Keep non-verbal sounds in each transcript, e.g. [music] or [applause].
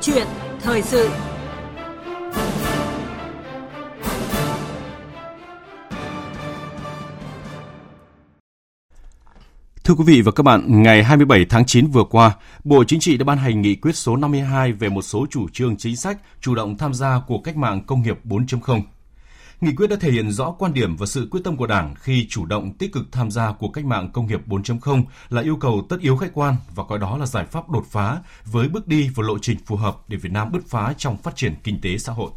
chuyện thời sự Thưa quý vị và các bạn, ngày 27 tháng 9 vừa qua, Bộ Chính trị đã ban hành nghị quyết số 52 về một số chủ trương chính sách chủ động tham gia cuộc cách mạng công nghiệp 4.0. Nghị quyết đã thể hiện rõ quan điểm và sự quyết tâm của Đảng khi chủ động tích cực tham gia cuộc cách mạng công nghiệp 4.0 là yêu cầu tất yếu khách quan và coi đó là giải pháp đột phá với bước đi và lộ trình phù hợp để Việt Nam bứt phá trong phát triển kinh tế xã hội.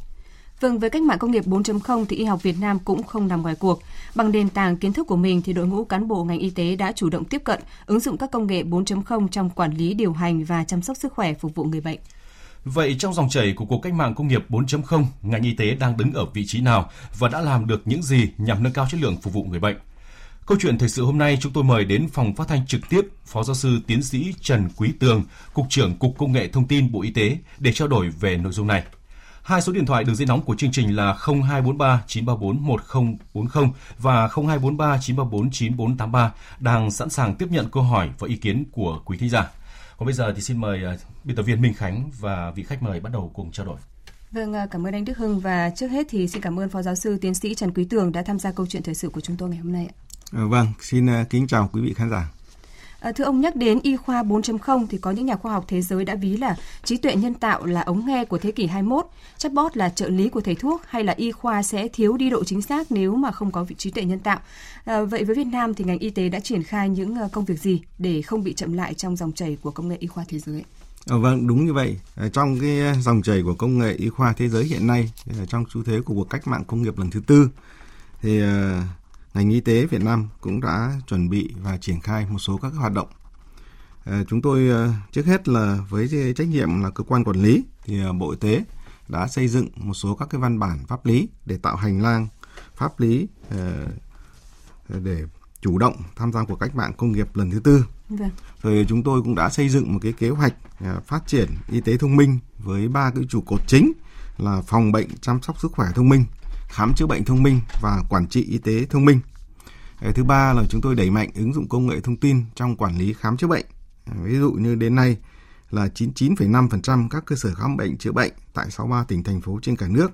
Vâng, với cách mạng công nghiệp 4.0 thì y học Việt Nam cũng không nằm ngoài cuộc. Bằng nền tảng kiến thức của mình thì đội ngũ cán bộ ngành y tế đã chủ động tiếp cận, ứng dụng các công nghệ 4.0 trong quản lý, điều hành và chăm sóc sức khỏe phục vụ người bệnh. Vậy trong dòng chảy của cuộc cách mạng công nghiệp 4.0, ngành y tế đang đứng ở vị trí nào và đã làm được những gì nhằm nâng cao chất lượng phục vụ người bệnh? Câu chuyện thời sự hôm nay chúng tôi mời đến phòng phát thanh trực tiếp Phó giáo sư tiến sĩ Trần Quý Tường, Cục trưởng Cục Công nghệ Thông tin Bộ Y tế để trao đổi về nội dung này. Hai số điện thoại đường dây nóng của chương trình là 0243 934 1040 và 0243 934 9483 đang sẵn sàng tiếp nhận câu hỏi và ý kiến của quý thính giả. Còn bây giờ thì xin mời uh, biên tập viên Minh Khánh và vị khách mời bắt đầu cùng trao đổi. Vâng, à, cảm ơn anh Đức Hưng và trước hết thì xin cảm ơn Phó Giáo sư Tiến sĩ Trần Quý Tường đã tham gia câu chuyện thời sự của chúng tôi ngày hôm nay. À, vâng, xin kính chào quý vị khán giả. À, thưa ông nhắc đến y khoa 4.0 thì có những nhà khoa học thế giới đã ví là trí tuệ nhân tạo là ống nghe của thế kỷ 21, chatbot là trợ lý của thầy thuốc hay là y khoa sẽ thiếu đi độ chính xác nếu mà không có vị trí tuệ nhân tạo. À, vậy với Việt Nam thì ngành y tế đã triển khai những ờ, công việc gì để không bị chậm lại trong dòng chảy của công nghệ y khoa thế giới? À, vâng, đúng như vậy. Trong cái dòng chảy của công nghệ y khoa thế giới hiện nay, trong xu thế của cuộc cách mạng công nghiệp lần thứ tư, thì ngành y tế Việt Nam cũng đã chuẩn bị và triển khai một số các hoạt động. À, chúng tôi à, trước hết là với trách nhiệm là cơ quan quản lý thì à, Bộ Y tế đã xây dựng một số các cái văn bản pháp lý để tạo hành lang pháp lý để chủ động tham gia cuộc cách mạng công nghiệp lần thứ tư. Vâng. Rồi chúng tôi cũng đã xây dựng một cái kế hoạch phát triển y tế thông minh với ba cái trụ cột chính là phòng bệnh chăm sóc sức khỏe thông minh, khám chữa bệnh thông minh và quản trị y tế thông minh. Thứ ba là chúng tôi đẩy mạnh ứng dụng công nghệ thông tin trong quản lý khám chữa bệnh. Ví dụ như đến nay là 99,5% các cơ sở khám bệnh chữa bệnh tại 63 tỉnh thành phố trên cả nước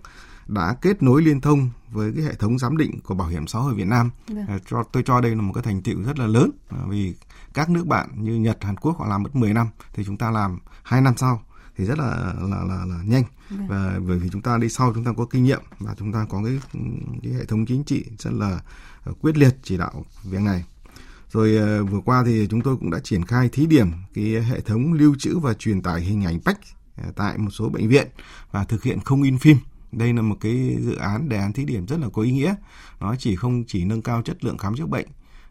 đã kết nối liên thông với cái hệ thống giám định của Bảo hiểm xã hội Việt Nam. Vâng. Cho tôi cho đây là một cái thành tựu rất là lớn vì các nước bạn như Nhật, Hàn Quốc họ làm mất 10 năm thì chúng ta làm 2 năm sau thì rất là là là, là nhanh. Vâng. và bởi vì chúng ta đi sau chúng ta có kinh nghiệm và chúng ta có cái cái hệ thống chính trị rất là ờ, quyết liệt chỉ đạo việc này. Rồi ờ, vừa qua thì chúng tôi cũng đã triển khai thí điểm cái hệ thống lưu trữ và truyền tải hình ảnh PEC ờ, tại một số bệnh viện và thực hiện không in phim. Đây là một cái dự án đề án thí điểm rất là có ý nghĩa. Nó chỉ không chỉ nâng cao chất lượng khám chữa bệnh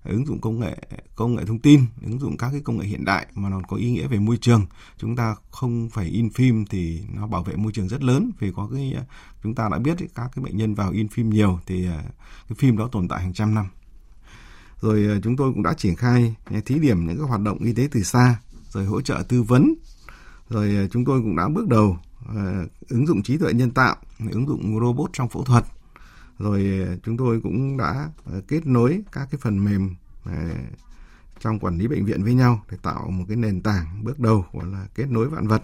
ứng dụng công nghệ công nghệ thông tin, ứng dụng các cái công nghệ hiện đại mà nó có ý nghĩa về môi trường. Chúng ta không phải in phim thì nó bảo vệ môi trường rất lớn. Vì có cái, chúng ta đã biết các cái bệnh nhân vào in phim nhiều thì à, cái phim đó tồn tại hàng trăm năm. Rồi à, chúng tôi cũng đã triển khai à, thí điểm những cái hoạt động y tế từ xa, rồi hỗ trợ tư vấn. Rồi chúng tôi cũng đã bước đầu ứng dụng trí tuệ nhân tạo, ứng dụng robot trong phẫu thuật rồi ờ, chúng tôi cũng đã ờ, kết nối các cái phần mềm ờ, trong quản lý bệnh viện với nhau để tạo một cái nền tảng bước đầu, gọi là kết nối vạn vật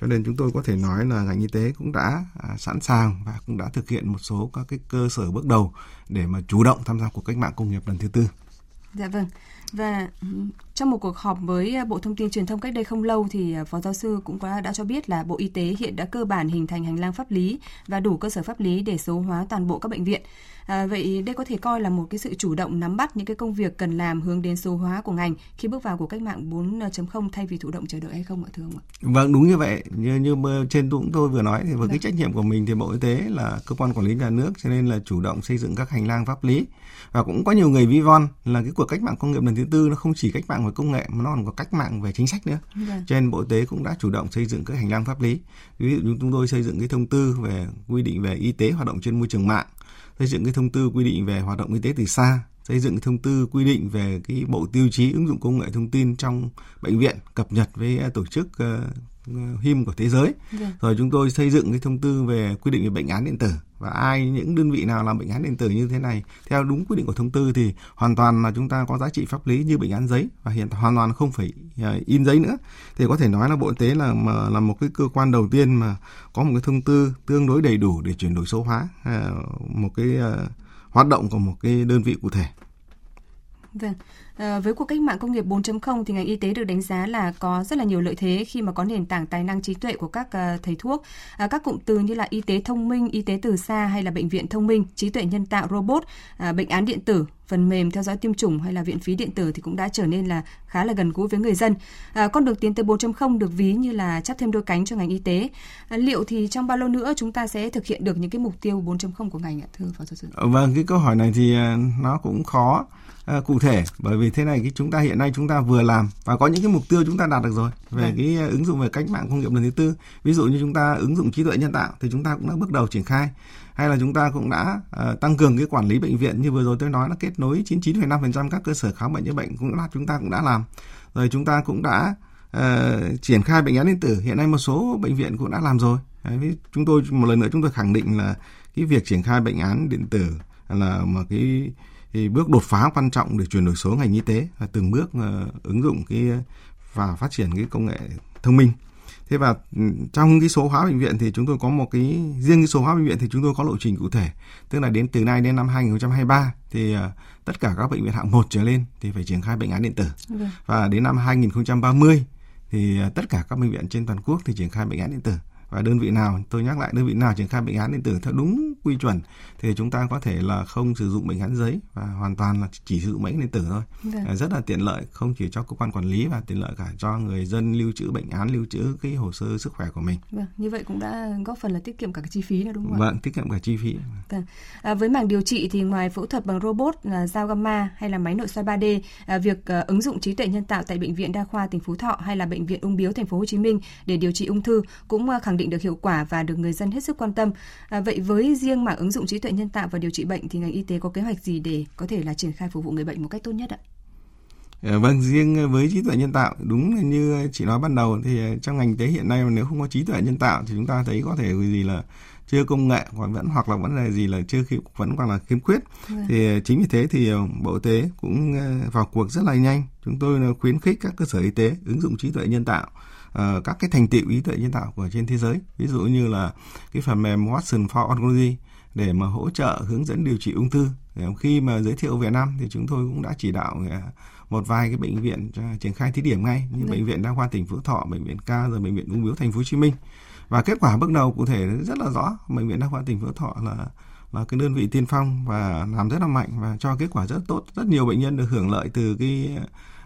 cho nên chúng tôi có thể nói là ngành y tế cũng đã à, sẵn sàng và cũng đã thực hiện một số các cái cơ sở bước đầu để mà chủ động tham gia cuộc cách mạng công nghiệp lần thứ tư. Dạ vâng. Và trong một cuộc họp với à, Bộ Thông tin Truyền thông cách đây không lâu thì à, Phó giáo sư cũng có đã cho biết là Bộ Y tế hiện đã cơ bản hình thành hành lang pháp lý và đủ cơ sở pháp lý để số hóa toàn bộ các bệnh viện. À, vậy đây có thể coi là một cái sự chủ động nắm bắt những cái công việc cần làm hướng đến số hóa của ngành khi bước vào cuộc cách mạng 4.0 thay vì thụ động chờ đợi hay không ạ thưa ông ạ? Vâng đúng như vậy như như trên chúng tôi vừa nói thì với cái vâng. trách nhiệm của mình thì Bộ Y tế là cơ quan quản lý nhà nước cho nên là chủ động xây dựng các hành lang pháp lý và cũng có nhiều người vi von là cái cuộc cách mạng công nghiệp lần thứ tư nó không chỉ cách mạng về công nghệ mà nó còn có cách mạng về chính sách nữa. Vâng. Cho nên Bộ Y tế cũng đã chủ động xây dựng các hành lang pháp lý. Ví dụ như chúng tôi xây dựng cái thông tư về quy định về y tế hoạt động trên môi trường mạng xây dựng cái thông tư quy định về hoạt động y tế từ xa xây dựng thông tư quy định về cái bộ tiêu chí ứng dụng công nghệ thông tin trong bệnh viện cập nhật với tổ chức uh, HIM của thế giới. Vâng. Rồi chúng tôi xây dựng cái thông tư về quy định về bệnh án điện tử và ai những đơn vị nào làm bệnh án điện tử như thế này theo đúng quy định của thông tư thì hoàn toàn là chúng ta có giá trị pháp lý như bệnh án giấy. Và hiện hoàn toàn không phải uh, in giấy nữa. Thì có thể nói là bộ y tế là mà là một cái cơ quan đầu tiên mà có một cái thông tư tương đối đầy đủ để chuyển đổi số hóa uh, một cái uh, hoạt động của một cái đơn vị cụ thể. Vâng. À, với cuộc cách mạng công nghiệp 4.0 thì ngành y tế được đánh giá là có rất là nhiều lợi thế khi mà có nền tảng tài năng trí tuệ của các uh, thầy thuốc. À, các cụm từ như là y tế thông minh, y tế từ xa hay là bệnh viện thông minh, trí tuệ nhân tạo robot, à, bệnh án điện tử, phần mềm theo dõi tiêm chủng hay là viện phí điện tử thì cũng đã trở nên là khá là gần gũi với người dân. À, con đường tiến tới 4.0 được ví như là chắp thêm đôi cánh cho ngành y tế. À, liệu thì trong bao lâu nữa chúng ta sẽ thực hiện được những cái mục tiêu 4.0 của ngành ạ, thưa phó giáo sư? Vâng, cái câu hỏi này thì nó cũng khó uh, cụ thể bởi vì thế này cái chúng ta hiện nay chúng ta vừa làm và có những cái mục tiêu chúng ta đạt được rồi về ừ. cái uh, ứng dụng về cách mạng công nghiệp lần thứ tư ví dụ như chúng ta ứng dụng trí tuệ nhân tạo thì chúng ta cũng đã bước đầu triển khai hay là chúng ta cũng đã uh, tăng cường cái quản lý bệnh viện như vừa rồi tôi nói là kết nối 99,5% các cơ sở khám bệnh chữa bệnh cũng là chúng ta cũng đã làm. Rồi chúng ta cũng đã uh, triển khai bệnh án điện tử. Hiện nay một số bệnh viện cũng đã làm rồi. Đấy, chúng tôi một lần nữa chúng tôi khẳng định là cái việc triển khai bệnh án điện tử là một cái thì bước đột phá quan trọng để chuyển đổi số ngành y tế và từng bước uh, ứng dụng cái và phát triển cái công nghệ thông minh. Thế và ừ, trong cái số hóa bệnh viện thì chúng tôi có một cái riêng cái số hóa bệnh viện thì chúng tôi có lộ trình cụ thể, tức là đến từ nay đến năm 2023 thì uh, tất cả các bệnh viện hạng 1 trở lên thì phải triển khai bệnh án điện tử. Okay. Và đến năm 2030 thì uh, tất cả các bệnh viện trên toàn quốc thì triển khai bệnh án điện tử và đơn vị nào tôi nhắc lại đơn vị nào triển khai bệnh án điện tử theo đúng quy chuẩn thì chúng ta có thể là không sử dụng bệnh án giấy và hoàn toàn là chỉ sử dụng bệnh án điện tử thôi vâng. rất là tiện lợi không chỉ cho cơ quan quản lý và tiện lợi cả cho người dân lưu trữ bệnh án lưu trữ cái hồ sơ sức khỏe của mình vâng, như vậy cũng đã góp phần là tiết kiệm cả cái chi phí nữa đúng không vâng tiết kiệm cả chi phí vâng. à, với mảng điều trị thì ngoài phẫu thuật bằng robot là dao gamma hay là máy nội soi 3D à, việc à, ứng dụng trí tuệ nhân tạo tại bệnh viện đa khoa tỉnh Phú Thọ hay là bệnh viện ung biếu thành phố Hồ Chí Minh để điều trị ung thư cũng à, khẳng định được hiệu quả và được người dân hết sức quan tâm. À, vậy với riêng mảng ứng dụng trí tuệ nhân tạo và điều trị bệnh thì ngành y tế có kế hoạch gì để có thể là triển khai phục vụ người bệnh một cách tốt nhất ạ? À, vâng, riêng với trí tuệ nhân tạo đúng như chị nói ban đầu thì trong ngành y tế hiện nay mà nếu không có trí tuệ nhân tạo thì chúng ta thấy có thể gì là chưa công nghệ còn vẫn hoặc là vấn đề gì là chưa vẫn còn là khiếm khuyết ừ. thì chính vì thế thì bộ y tế cũng vào cuộc rất là nhanh chúng tôi khuyến khích các cơ sở y tế ứng dụng trí tuệ nhân tạo uh, các cái thành tựu ý tuệ nhân tạo của trên thế giới. Ví dụ như là cái phần mềm Watson for Oncology để mà hỗ trợ hướng dẫn điều trị ung thư. Khi mà giới thiệu Việt Nam thì chúng tôi cũng đã chỉ đạo ờ, một vài cái bệnh viện cho triển khai thí điểm ngay. Như Đấy. bệnh viện đa khoa tỉnh Phú Thọ, bệnh viện Ca rồi bệnh viện ung biếu thành phố Hồ Chí Minh. Và kết quả bước đầu cụ thể rất là rõ. Bệnh viện đa khoa tỉnh Phú Thọ là là cái đơn vị tiên phong và làm rất là mạnh và cho kết quả rất tốt. Rất nhiều bệnh nhân được hưởng lợi từ cái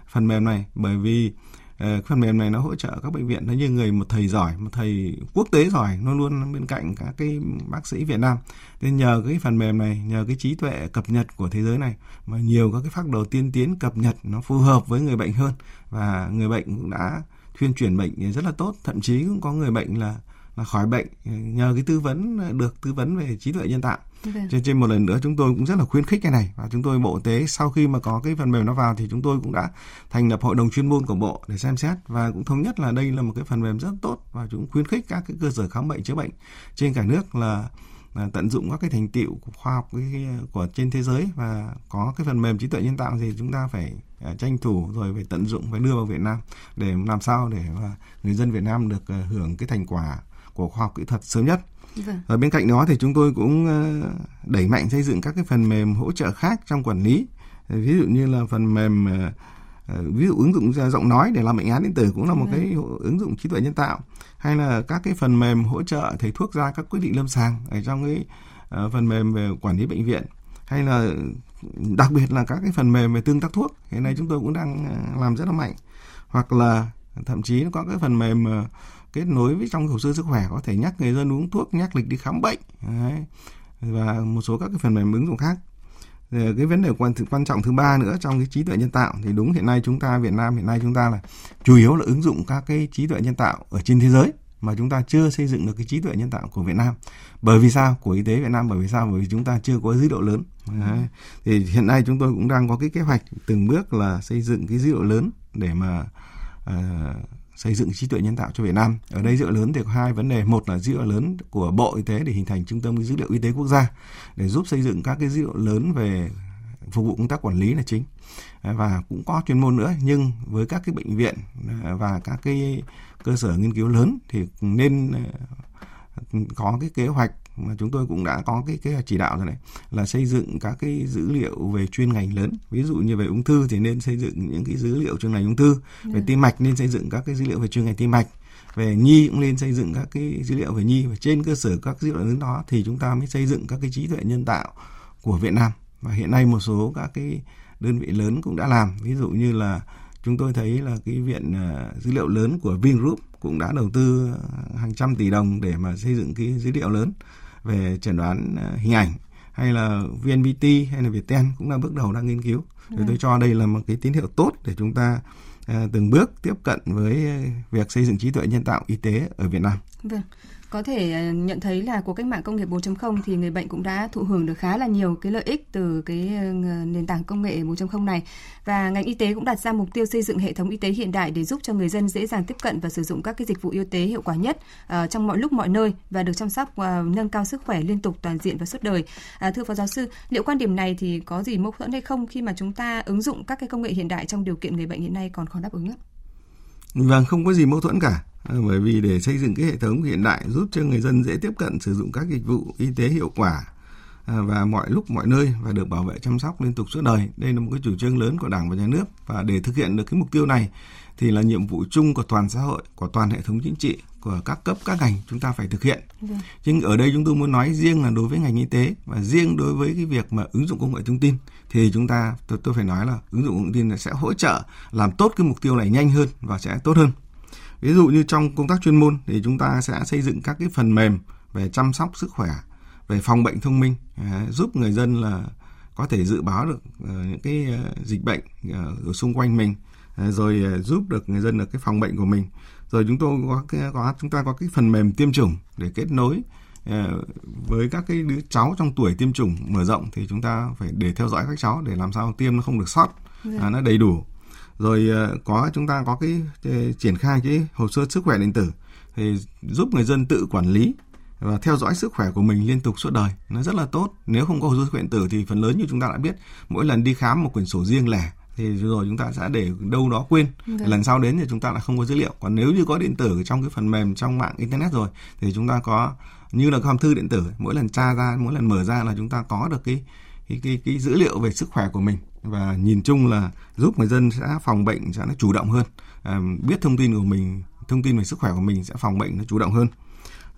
phần mềm này. Bởi vì Ờ, phần mềm này nó hỗ trợ các bệnh viện, nó như người một thầy giỏi, một thầy quốc tế giỏi, nó luôn bên cạnh các cái bác sĩ Việt Nam. Nên nhờ cái phần mềm này, nhờ cái trí tuệ cập nhật của thế giới này, mà nhiều các cái phác đồ tiên tiến cập nhật nó phù hợp với người bệnh hơn. Và người bệnh cũng đã thuyên chuyển bệnh rất là tốt, thậm chí cũng có người bệnh là là khỏi bệnh. Nhờ cái tư vấn, được tư vấn về trí tuệ nhân tạo. Vâng. Trên trên một lần nữa chúng tôi cũng rất là khuyến khích cái này và chúng tôi bộ y tế sau khi mà có cái phần mềm nó vào thì chúng tôi cũng đã thành lập hội đồng chuyên môn của bộ để xem xét và cũng thống nhất là đây là một cái phần mềm rất tốt và chúng khuyến khích các cái cơ sở khám bệnh chữa bệnh trên cả nước là là tận dụng các cái thành tiệu của khoa học cái, của trên thế giới và có cái phần mềm trí tuệ nhân tạo thì chúng ta phải uh, tranh thủ rồi phải tận dụng phải đưa vào Việt Nam để làm sao để mà người dân Việt Nam được uh, hưởng cái thành quả của khoa học kỹ thuật sớm nhất. Vâng. Và bên cạnh đó thì chúng tôi cũng ờ, đẩy mạnh xây dựng các cái phần mềm hỗ trợ khác trong quản lý. Ví dụ như là phần mềm ờ, ờ, ví dụ ứng dụng giọng nói để làm bệnh án điện tử cũng là một vâng. cái ứng dụng trí tuệ nhân tạo hay là các cái phần mềm hỗ trợ thầy thuốc ra các quyết định lâm sàng ở trong cái phần mềm về quản lý bệnh viện hay là đặc biệt là các cái phần mềm về tương tác thuốc hiện nay chúng tôi cũng đang làm rất là mạnh hoặc là thậm chí có cái phần mềm kết nối với trong hồ sơ sức khỏe có thể nhắc người dân uống thuốc nhắc lịch đi khám bệnh Đấy. và một số các cái phần mềm ứng dụng khác cái vấn đề quan quan trọng thứ ba nữa trong cái trí tuệ nhân tạo thì đúng hiện nay chúng ta Việt Nam hiện nay chúng ta là chủ yếu là ứng dụng các cái trí tuệ nhân tạo ở trên thế giới mà chúng ta chưa xây dựng được cái trí tuệ nhân tạo của Việt Nam. Bởi vì sao? Của y tế Việt Nam bởi vì sao? Bởi vì chúng ta chưa có dữ liệu lớn. Đấy. Thì hiện nay chúng tôi cũng đang có cái kế hoạch từng bước là xây dựng cái dữ liệu lớn để mà uh, xây dựng trí tuệ nhân tạo cho Việt Nam. Ở đây dữ liệu lớn thì có hai vấn đề, một là dữ liệu lớn của Bộ Y tế để hình thành trung tâm dữ liệu y tế quốc gia để giúp xây dựng các cái dữ liệu lớn về phục vụ công tác quản lý là chính và cũng có chuyên môn nữa nhưng với các cái bệnh viện à, và các cái cơ sở nghiên cứu lớn thì nên à, có cái kế hoạch mà chúng tôi cũng đã có cái kế hoạch chỉ đạo rồi này là xây dựng các cái dữ liệu về chuyên ngành lớn. Ví dụ như về ung thư thì nên xây dựng những cái dữ liệu chuyên ngành ung thư. Về dạ. tim mạch nên xây dựng các cái dữ liệu về chuyên ngành tim mạch. Về nhi cũng nên xây dựng các cái dữ liệu về nhi. Và trên cơ sở các dữ liệu lớn đó thì chúng ta mới xây dựng các cái trí tuệ nhân tạo của Việt Nam. Và hiện nay một số các cái đơn vị lớn cũng đã làm. Ví dụ như là chúng tôi thấy là cái viện uh, dữ liệu lớn của Vingroup cũng đã đầu tư hàng trăm tỷ đồng để mà xây dựng cái dữ liệu lớn về chẩn đoán uh, hình ảnh hay là VNPT hay là Viettel cũng đã bước đầu đang nghiên cứu. Thì tôi cho đây là một cái tín hiệu tốt để chúng ta uh, từng bước tiếp cận với việc xây dựng trí tuệ nhân tạo y tế ở Việt Nam. Vâng có thể ờ, nhận thấy là cuộc cách mạng công nghiệp 4.0 thì người bệnh cũng đã thụ hưởng được khá là nhiều cái lợi ích từ cái ờ, nền tảng công nghệ 4.0 này và ngành y tế cũng đặt ra mục tiêu xây dựng hệ thống y tế hiện đại để giúp cho người dân dễ dàng tiếp cận và sử dụng các cái dịch vụ y tế hiệu quả nhất uh, trong mọi lúc mọi nơi và được chăm sóc uh, nâng cao sức khỏe liên tục toàn diện và suốt đời. Uh, thưa phó giáo sư, liệu quan điểm này thì có gì mâu thuẫn hay không khi mà chúng ta ứng dụng các cái công nghệ hiện đại trong điều kiện người bệnh hiện nay còn khó đáp ứng ạ? Vâng, không có gì mâu thuẫn cả. À, bởi vì để xây dựng cái hệ thống hiện đại giúp cho người dân dễ tiếp cận sử dụng các dịch vụ y tế hiệu quả à, và mọi lúc mọi nơi và được bảo vệ chăm sóc liên tục suốt đời. Đây là một cái chủ trương lớn của Đảng và Nhà nước và để thực hiện được cái mục tiêu này thì là nhiệm vụ chung của toàn xã hội, của toàn hệ thống chính trị, của các cấp các ngành chúng ta phải thực hiện. Vâng. Nhưng ở đây chúng tôi muốn nói riêng là đối với ngành y tế và riêng đối với cái việc mà ứng dụng công nghệ thông tin thì chúng ta tôi, tôi phải nói là ứng dụng công nghệ thông tin sẽ hỗ trợ làm tốt cái mục tiêu này nhanh hơn và sẽ tốt hơn. Ví dụ như trong công tác chuyên môn thì chúng ta sẽ xây dựng các cái phần mềm về chăm sóc sức khỏe, về phòng bệnh thông minh à, giúp người dân là có thể dự báo được uh, những cái uh, dịch bệnh ở xung quanh mình rồi giúp được người dân được cái phòng bệnh của mình. Rồi chúng tôi có có chúng ta có cái phần mềm tiêm chủng để kết nối uh, với các cái đứa cháu trong tuổi tiêm chủng mở rộng thì chúng ta phải để theo dõi các cháu để làm sao tiêm nó không được sót, uh, nó đầy đủ. Rồi ờ, có chúng ta có cái, cái triển khai cái hồ sơ sức khỏe điện tử thì giúp người dân tự quản lý và theo dõi sức khỏe của mình liên tục suốt đời. Nó rất là tốt. Nếu không có hồ sơ sức khỏe điện tử thì phần lớn như chúng ta đã biết mỗi lần đi khám một quyển sổ riêng lẻ thì rồi chúng ta sẽ để đâu đó quên Được. Vâng. lần sau đến thì chúng ta lại không có dữ liệu còn nếu như có điện tử trong cái phần mềm trong mạng internet rồi thì chúng ta có như là hòm thư điện tử mỗi lần tra ra mỗi lần mở ra là chúng ta có được cái cái cái, cái dữ liệu về sức khỏe của mình và nhìn chung là giúp người dân sẽ phòng bệnh sẽ nó chủ động hơn à, biết thông tin của mình thông tin về sức khỏe của mình sẽ phòng bệnh nó chủ động hơn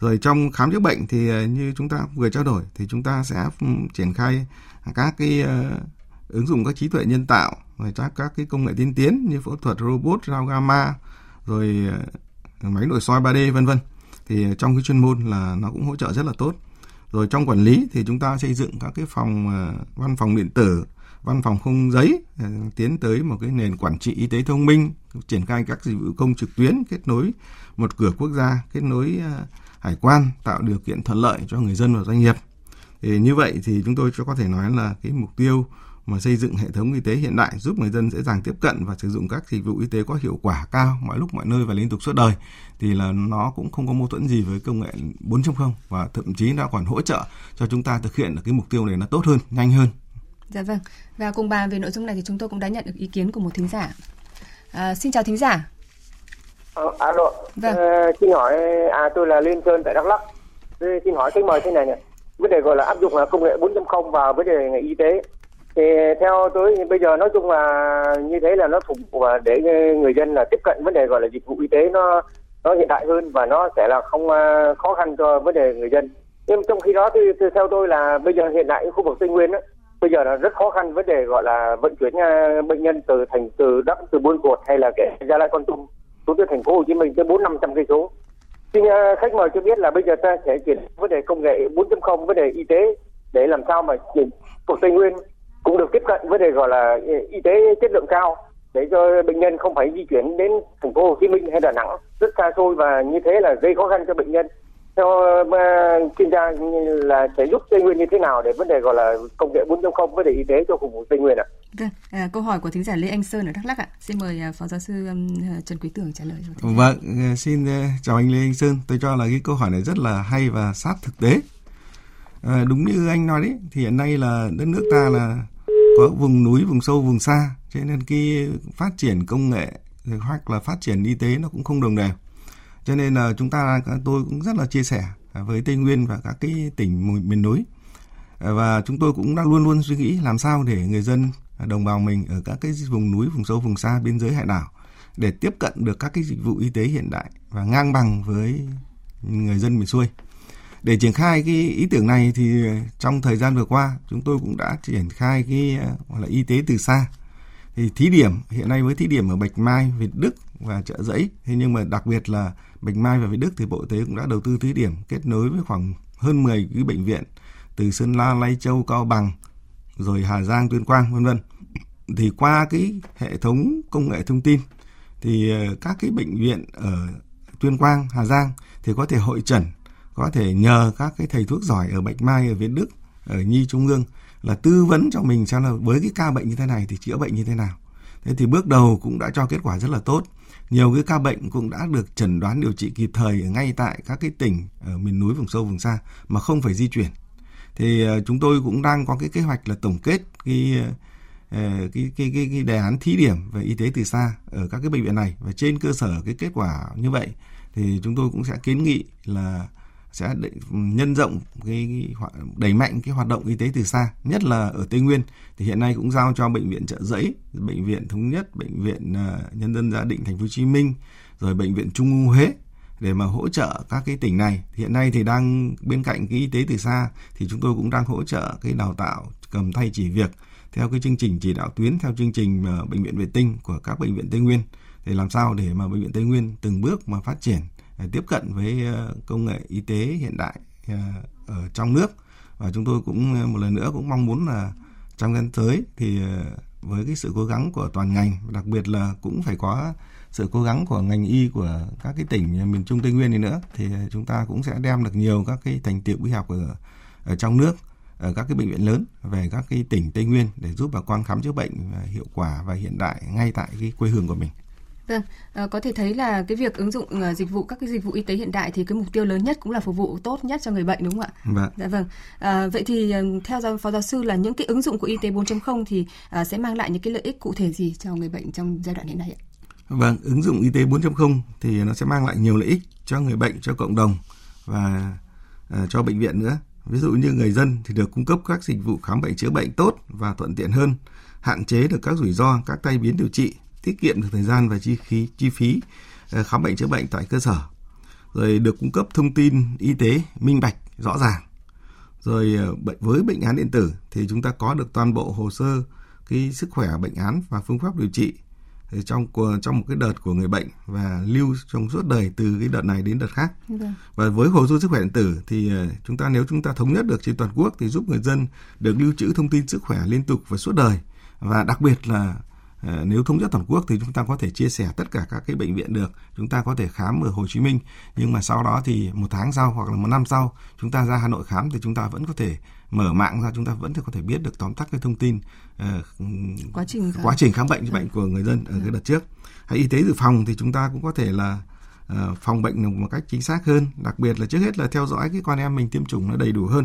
rồi trong khám chữa bệnh thì à, như chúng ta vừa trao đổi thì chúng ta sẽ triển khai các cái uh, ứng dụng các trí tuệ nhân tạo rồi các các cái công nghệ tiên tiến như phẫu thuật robot, rao gamma, rồi ờ, máy nội soi 3D vân vân. Thì ờ, trong cái chuyên môn là nó cũng hỗ trợ rất là tốt. Rồi trong quản lý thì chúng ta xây dựng các cái phòng ờ, văn phòng điện tử, văn phòng không giấy tiến tới một cái nền quản trị y tế thông minh, triển khai các dịch vụ công trực tuyến, kết nối một cửa quốc gia, kết nối hải quan, tạo điều kiện thuận lợi cho người dân và doanh nghiệp. Thì như vậy thì chúng tôi có thể nói là cái mục tiêu mà xây dựng hệ thống y tế hiện đại giúp người dân dễ dàng tiếp cận và sử dụng các dịch vụ y tế có hiệu quả cao mọi lúc mọi nơi và liên tục suốt đời thì là nó cũng không có mâu thuẫn gì với công nghệ 4.0 và thậm chí nó còn hỗ trợ cho chúng ta thực hiện được cái mục tiêu này nó tốt hơn, nhanh hơn Dạ vâng. Và cùng bàn về nội dung này thì chúng tôi cũng đã nhận được ý kiến của một thính giả. À, xin chào thính giả. Ờ, alo. Vâng. À, xin hỏi, à tôi là Liên Sơn tại Đắk Lắk. Xin hỏi cái mời thế này này. Vấn đề gọi là áp dụng là công nghệ 4.0 vào vấn đề ngành y tế. Thì theo tôi bây giờ nói chung là như thế là nó phục vụ để người dân là tiếp cận vấn đề gọi là dịch vụ y tế nó nó hiện đại hơn và nó sẽ là không à, khó khăn cho vấn đề người dân. Nhưng trong khi đó thì, thì theo tôi là bây giờ hiện tại khu vực Tây Nguyên á, bây giờ là rất khó khăn vấn đề gọi là vận chuyển à, bệnh nhân từ thành từ đắk từ buôn cột hay là kể gia lai con tum xuống tới thành phố hồ chí minh tới bốn năm trăm cây số xin à, khách mời cho biết là bây giờ ta sẽ chuyển vấn đề công nghệ 4.0 vấn đề y tế để làm sao mà chuyển cuộc tây nguyên cũng được tiếp cận vấn đề gọi là ờ, y tế chất lượng cao để cho bệnh nhân không phải di chuyển đến thành phố Hồ Chí Minh hay Đà Nẵng rất xa xôi và như thế là gây khó khăn cho bệnh nhân theo uh, chuyên gia là sẽ giúp Tây Nguyên như thế nào để vấn đề gọi là công nghệ 4.0 vấn đề y tế cho phục vụ Tây Nguyên ạ? Vâng, à, câu hỏi của thính giả Lê Anh Sơn ở Đắk Lắk ạ. Xin mời à, Phó giáo sư um, Trần Quý Tưởng trả lời. Vâng, à, xin uh, chào anh Lê Anh Sơn. Tôi cho là cái câu hỏi này rất là hay và sát thực tế. À, đúng như anh nói đấy, thì hiện nay là đất nước ta là có vùng núi, vùng sâu, vùng xa, cho nên cái phát triển công nghệ hoặc là phát triển y tế nó cũng không đồng đều. Cho nên là chúng ta tôi cũng rất là chia sẻ với Tây Nguyên và các cái tỉnh miền núi. Và chúng tôi cũng đang luôn luôn suy nghĩ làm sao để người dân đồng bào mình ở các cái vùng núi vùng sâu vùng xa biên giới hải đảo để tiếp cận được các cái dịch vụ y tế hiện đại và ngang bằng với người dân miền xuôi để triển khai cái ý tưởng này thì trong thời gian vừa qua chúng tôi cũng đã triển khai cái gọi là y tế từ xa thì thí điểm hiện nay với thí điểm ở Bạch Mai, Việt Đức và chợ Giấy. thế nhưng mà đặc biệt là Bạch Mai và Việt Đức thì Bộ Y tế cũng đã đầu tư thí điểm kết nối với khoảng hơn 10 cái bệnh viện từ Sơn La, Lai Châu, Cao Bằng rồi Hà Giang, Tuyên Quang vân vân. Thì qua cái hệ thống công nghệ thông tin thì ờ, các cái bệnh viện ở Tuyên Quang, Hà Giang thì có thể hội trần, có thể nhờ các cái thầy thuốc giỏi ở Bạch Mai ở Việt Đức, ở Nhi Trung ương là tư vấn cho mình xem là với cái ca bệnh như thế này thì chữa bệnh như thế nào. Thế thì bước đầu cũng đã cho kết quả rất là tốt. Nhiều cái ca bệnh cũng đã được chẩn đoán điều trị kịp thời ở ngay tại các cái tỉnh ở miền núi vùng sâu vùng xa mà không phải di chuyển. Thì ờ, chúng tôi cũng đang có cái kế hoạch là tổng kết cái ờ, cái cái cái, cái đề án thí điểm về y tế từ xa ở các cái bệnh viện này. Và trên cơ sở cái kết quả như vậy thì chúng tôi cũng sẽ kiến nghị là sẽ nhân rộng cái đẩy mạnh cái hoạt động y tế từ xa nhất là ở tây nguyên. Thì hiện nay cũng giao cho bệnh viện trợ giấy bệnh viện thống nhất bệnh viện uh, nhân dân gia định thành phố hồ chí minh rồi bệnh viện trung ương huế để mà hỗ trợ các cái tỉnh này. Hiện nay thì đang bên cạnh cái y tế từ xa thì chúng tôi cũng đang hỗ trợ cái đào tạo cầm tay chỉ việc theo cái chương trình chỉ đạo tuyến theo chương trình uh, bệnh viện vệ tinh của các bệnh viện tây nguyên. Để làm sao để mà bệnh viện tây nguyên từng bước mà phát triển tiếp cận với ờ, công nghệ y tế hiện đại ờ, ở trong nước và chúng tôi cũng ờ, một lần nữa cũng mong muốn là trong thời tới thì với cái sự cố gắng của toàn ngành, đặc biệt là cũng phải có sự cố gắng của ngành y của các cái tỉnh miền Trung, Tây Nguyên này nữa, thì chúng ta cũng sẽ đem được nhiều các cái thành tiệu y học ở ở trong nước, ở các cái bệnh viện lớn về các cái tỉnh Tây Nguyên để giúp bà con khám chữa bệnh hiệu quả và hiện đại ngay tại cái quê hương của mình. Vâng, à, có thể thấy là cái việc ứng dụng uh, dịch vụ các cái dịch vụ y tế hiện đại thì cái mục tiêu lớn nhất cũng là phục vụ tốt nhất cho người bệnh đúng không ạ? Vâng. Dạ vâng. À, vậy thì theo giáo phó giáo sư là những cái ứng dụng của y tế 4.0 thì uh, sẽ mang lại những cái lợi ích cụ thể gì cho người bệnh trong giai đoạn hiện nay ạ? Vâng, ứng dụng y tế 4.0 thì nó sẽ mang lại nhiều lợi ích cho người bệnh, cho cộng đồng và uh, cho bệnh viện nữa. Ví dụ như người dân thì được cung cấp các dịch vụ khám bệnh chữa bệnh tốt và thuận tiện hơn, hạn chế được các rủi ro, các tai biến điều trị tiết kiệm được thời gian và chi phí chi phí ờ, khám bệnh chữa bệnh tại cơ sở rồi được cung cấp thông tin y tế minh bạch rõ ràng rồi ờ, với bệnh án điện tử thì chúng ta có được toàn bộ hồ sơ cái sức khỏe bệnh án và phương pháp điều trị trong trong một cái đợt của người bệnh và lưu trong suốt đời từ cái đợt này đến đợt khác. Vâng. Và với hồ sơ sức khỏe điện tử thì ờ, chúng ta nếu chúng ta thống nhất được trên toàn quốc thì giúp người dân được lưu trữ thông tin sức khỏe liên tục và suốt đời và đặc biệt là Ờ, nếu thống nhất toàn quốc thì chúng ta có thể chia sẻ tất cả các cái bệnh viện được chúng ta có thể khám ở Hồ Chí Minh. Nhưng mà sau đó thì một tháng sau hoặc là một năm sau chúng ta ra Hà Nội khám thì chúng ta vẫn có thể mở mạng ra chúng ta vẫn có thể biết được tóm tắt cái thông tin uh, quá trình khám. quá trình khám bệnh bệnh. của người dân ở cái đợt trước. Hay y tế dự phòng thì chúng ta cũng có thể là uh, phòng bệnh một cách chính xác hơn. Đặc biệt là trước hết là theo dõi cái con em mình tiêm chủng nó đầy đủ hơn.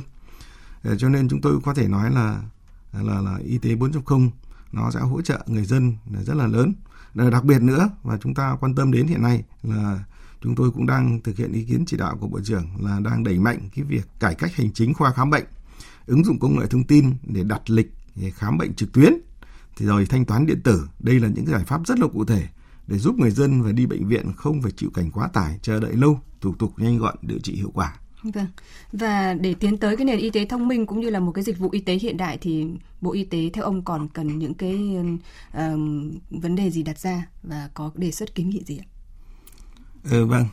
Uh, cho nên chúng tôi có thể nói là là là y tế 4.0 nó sẽ hỗ trợ người dân rất là lớn. Đặc biệt nữa và chúng ta quan tâm đến hiện nay là chúng tôi cũng đang thực hiện ý kiến chỉ đạo của bộ trưởng là đang đẩy mạnh cái việc cải cách hành chính khoa khám bệnh, ứng dụng công nghệ thông tin để đặt lịch để khám bệnh trực tuyến, thì rồi thanh toán điện tử. Đây là những giải pháp rất là cụ thể để giúp người dân và đi bệnh viện không phải chịu cảnh quá tải, chờ đợi lâu, thủ tục nhanh gọn, điều trị hiệu quả. Vâng. Và để tiến tới cái nền y tế thông minh cũng như là một cái dịch vụ y tế hiện đại thì Bộ Y tế theo ông còn cần những cái uh, vấn đề gì đặt ra và có đề xuất kiến nghị gì ạ? Ừ, vâng.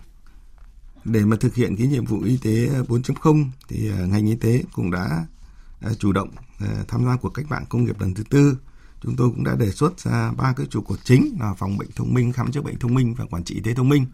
Để mà thực hiện cái nhiệm vụ y tế ờ, 4.0 thì uh, ngành y tế cũng đã uh, chủ động uh, tham gia cuộc cách mạng công nghiệp lần thứ tư. Chúng tôi cũng đã đề xuất ra ba cái trụ cột chính là phòng bệnh thông minh, khám chữa bệnh thông minh và quản trị y tế thông minh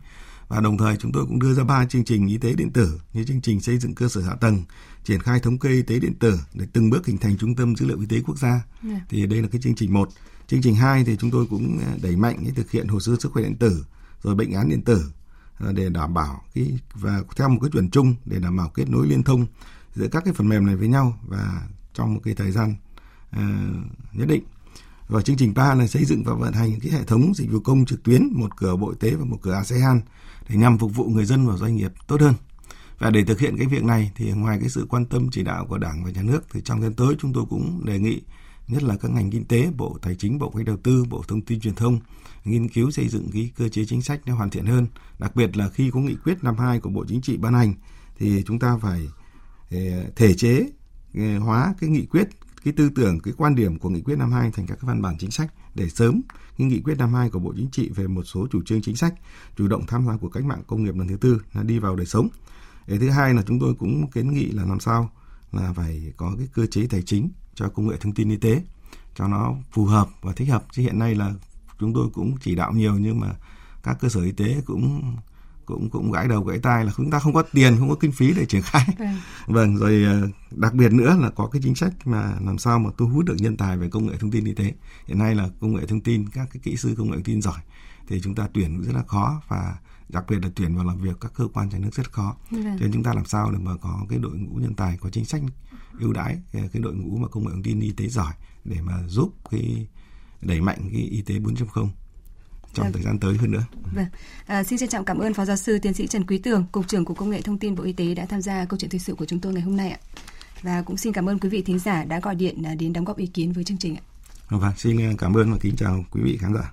và đồng thời chúng tôi cũng đưa ra ba chương trình y tế điện tử như chương trình xây dựng cơ sở hạ tầng triển khai thống kê y tế điện tử để từng bước hình thành trung tâm dữ liệu y tế quốc gia yeah. Dạ. thì đây là cái chương trình một chương trình hai thì chúng tôi cũng à, đẩy mạnh cái thực hiện hồ sơ sức khỏe điện tử rồi bệnh án điện tử à, để đảm bảo cái và theo một cái chuẩn chung để đảm bảo kết nối liên thông giữa các cái phần mềm này với nhau và trong một cái thời gian uh, nhất định và chương trình 3 là xây dựng và vận hành cái hệ thống dịch vụ công trực tuyến một cửa Bộ Y tế và một cửa ASEAN để nhằm phục vụ người dân và doanh nghiệp tốt hơn. Và để thực hiện cái việc này thì ngoài cái sự quan tâm chỉ đạo của Đảng và Nhà nước thì trong gian tới chúng tôi cũng đề nghị nhất là các ngành kinh tế, Bộ Tài chính, Bộ Kế hoạch Đầu tư, Bộ Thông tin Truyền thông nghiên cứu xây dựng cái cơ chế chính sách nó hoàn thiện hơn. Đặc biệt là khi có nghị quyết năm 2 của Bộ Chính trị ban hành thì chúng ta phải ờ, thể chế ờ, hóa cái nghị quyết cái tư tưởng, cái quan điểm của nghị quyết năm hai thành các cái văn bản chính sách để sớm cái nghị quyết năm hai của Bộ Chính trị về một số chủ trương chính sách chủ động tham gia của cách mạng công nghiệp lần thứ tư là đi vào đời sống. Để thứ hai là chúng tôi cũng kiến nghị là làm sao là phải có cái cơ chế tài chính cho công nghệ thông tin y tế cho nó phù hợp và thích hợp chứ hiện nay là chúng tôi cũng chỉ đạo nhiều nhưng mà các cơ sở y tế cũng cũng cũng gãi đầu gãi tai là chúng ta không có tiền không có kinh phí để triển khai. Vâng, [laughs] vâng rồi ờ, đặc biệt nữa là có cái chính sách mà làm sao mà thu hút được nhân tài về công nghệ thông tin y tế. Hiện nay là công nghệ thông tin các cái kỹ sư công nghệ thông tin giỏi thì chúng ta tuyển rất là khó và đặc biệt là tuyển vào làm việc các cơ quan nhà nước rất khó. Vâng. cho nên chúng ta làm sao để mà có cái đội ngũ nhân tài có chính sách ưu đãi cái đội ngũ mà công nghệ thông tin y tế giỏi để mà giúp cái đẩy mạnh cái y tế 4.0 trong vâng. thời gian tới hơn nữa. Vâng. À, xin trân trọng cảm ơn Phó Giáo sư Tiến sĩ Trần Quý Tường, Cục trưởng Cục Công nghệ Thông tin Bộ Y tế đã tham gia câu chuyện thời sự của chúng tôi ngày hôm nay ạ. Và cũng xin cảm ơn quý vị thính giả đã gọi điện à, đến đóng góp ý kiến với chương trình ạ. Vâng, xin cảm ơn và kính chào quý vị khán giả.